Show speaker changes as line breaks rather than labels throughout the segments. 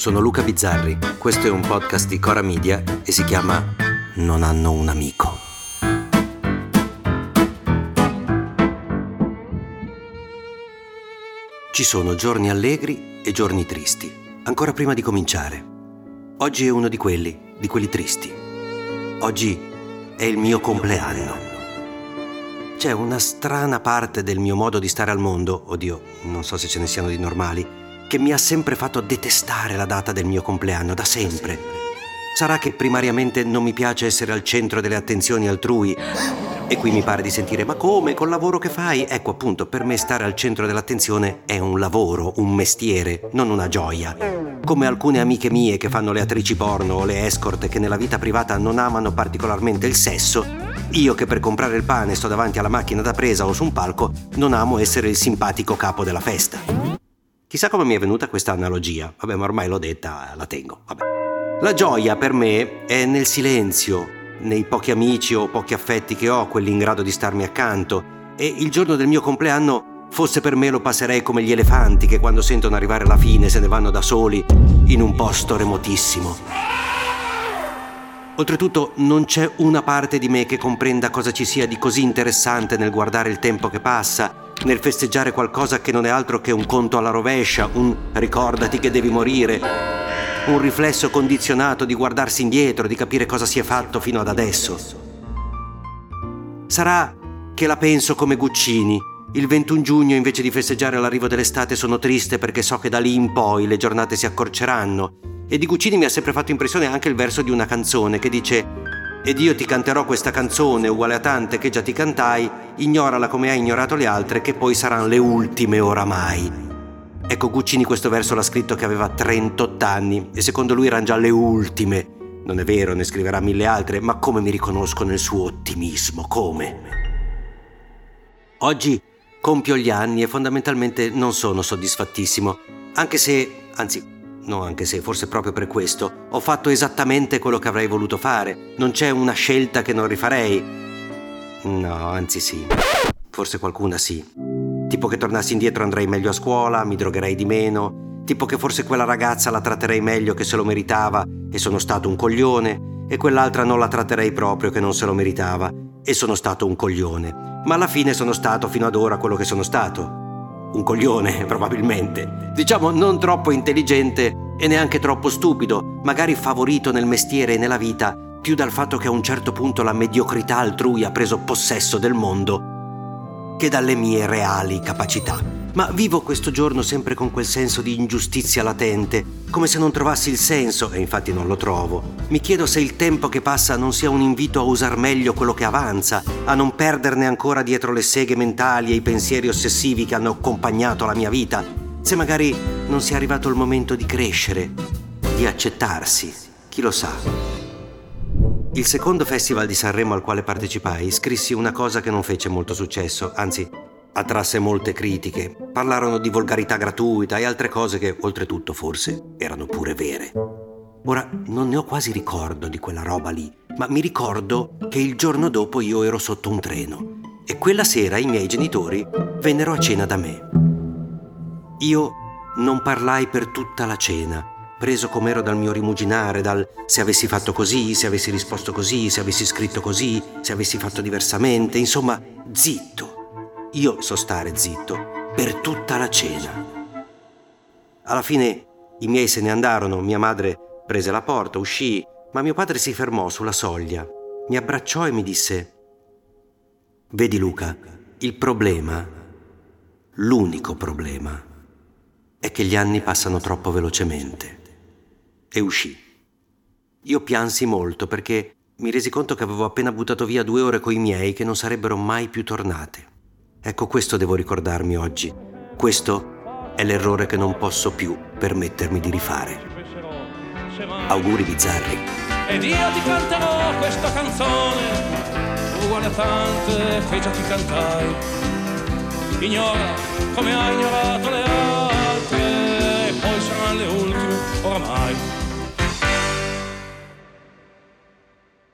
sono Luca Bizzarri, questo è un podcast di Cora Media e si chiama Non hanno un amico. Ci sono giorni allegri e giorni tristi, ancora prima di cominciare. Oggi è uno di quelli, di quelli tristi. Oggi è il mio compleanno. C'è una strana parte del mio modo di stare al mondo, oddio, non so se ce ne siano di normali, che mi ha sempre fatto detestare la data del mio compleanno, da sempre. Sarà che primariamente non mi piace essere al centro delle attenzioni altrui. E qui mi pare di sentire, ma come, col lavoro che fai? Ecco appunto, per me stare al centro dell'attenzione è un lavoro, un mestiere, non una gioia. Come alcune amiche mie che fanno le attrici porno o le escort che nella vita privata non amano particolarmente il sesso, io che per comprare il pane sto davanti alla macchina da presa o su un palco, non amo essere il simpatico capo della festa. Chissà come mi è venuta questa analogia. Vabbè, ma ormai l'ho detta, la tengo. Vabbè. La gioia per me è nel silenzio, nei pochi amici o pochi affetti che ho, quelli in grado di starmi accanto. E il giorno del mio compleanno, forse per me lo passerei come gli elefanti che quando sentono arrivare la fine se ne vanno da soli in un posto remotissimo. Oltretutto non c'è una parte di me che comprenda cosa ci sia di così interessante nel guardare il tempo che passa nel festeggiare qualcosa che non è altro che un conto alla rovescia, un ricordati che devi morire, un riflesso condizionato di guardarsi indietro, di capire cosa si è fatto fino ad adesso. Sarà che la penso come Guccini. Il 21 giugno invece di festeggiare l'arrivo dell'estate sono triste perché so che da lì in poi le giornate si accorceranno. E di Guccini mi ha sempre fatto impressione anche il verso di una canzone che dice ed io ti canterò questa canzone uguale a tante che già ti cantai, ignorala come hai ignorato le altre che poi saranno le ultime oramai. Ecco, Guccini questo verso l'ha scritto che aveva 38 anni e secondo lui erano già le ultime. Non è vero, ne scriverà mille altre, ma come mi riconosco nel suo ottimismo, come? Oggi compio gli anni e fondamentalmente non sono soddisfattissimo, anche se, anzi No, anche se forse proprio per questo ho fatto esattamente quello che avrei voluto fare. Non c'è una scelta che non rifarei. No, anzi sì. Forse qualcuna sì. Tipo che tornassi indietro andrei meglio a scuola, mi drogherei di meno. Tipo che forse quella ragazza la tratterei meglio che se lo meritava e sono stato un coglione. E quell'altra non la tratterei proprio che non se lo meritava e sono stato un coglione. Ma alla fine sono stato fino ad ora quello che sono stato un coglione probabilmente, diciamo non troppo intelligente e neanche troppo stupido, magari favorito nel mestiere e nella vita più dal fatto che a un certo punto la mediocrità altrui ha preso possesso del mondo che dalle mie reali capacità ma vivo questo giorno sempre con quel senso di ingiustizia latente, come se non trovassi il senso, e infatti non lo trovo. Mi chiedo se il tempo che passa non sia un invito a usar meglio quello che avanza, a non perderne ancora dietro le seghe mentali e i pensieri ossessivi che hanno accompagnato la mia vita, se magari non sia arrivato il momento di crescere, di accettarsi, chi lo sa. Il secondo festival di Sanremo al quale partecipai scrissi una cosa che non fece molto successo, anzi attrasse molte critiche. Parlarono di volgarità gratuita e altre cose che, oltretutto, forse erano pure vere. Ora, non ne ho quasi ricordo di quella roba lì, ma mi ricordo che il giorno dopo io ero sotto un treno e quella sera i miei genitori vennero a cena da me. Io non parlai per tutta la cena, preso com'ero dal mio rimuginare, dal se avessi fatto così, se avessi risposto così, se avessi scritto così, se avessi fatto diversamente, insomma, zitto io so stare zitto per tutta la cena. Alla fine i miei se ne andarono, mia madre prese la porta, uscì, ma mio padre si fermò sulla soglia, mi abbracciò e mi disse, Vedi Luca, il problema, l'unico problema, è che gli anni passano troppo velocemente. E uscì. Io piansi molto perché mi resi conto che avevo appena buttato via due ore coi miei che non sarebbero mai più tornate. Ecco questo devo ricordarmi oggi. Questo è l'errore che non posso più permettermi di rifare. Auguri bizzarri.
Ed io ti canterò questa canzone, uguale a tante che già ti cantai. Ignora come hai ignorato le altre, e poi saranno le ultime oramai.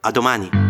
A domani.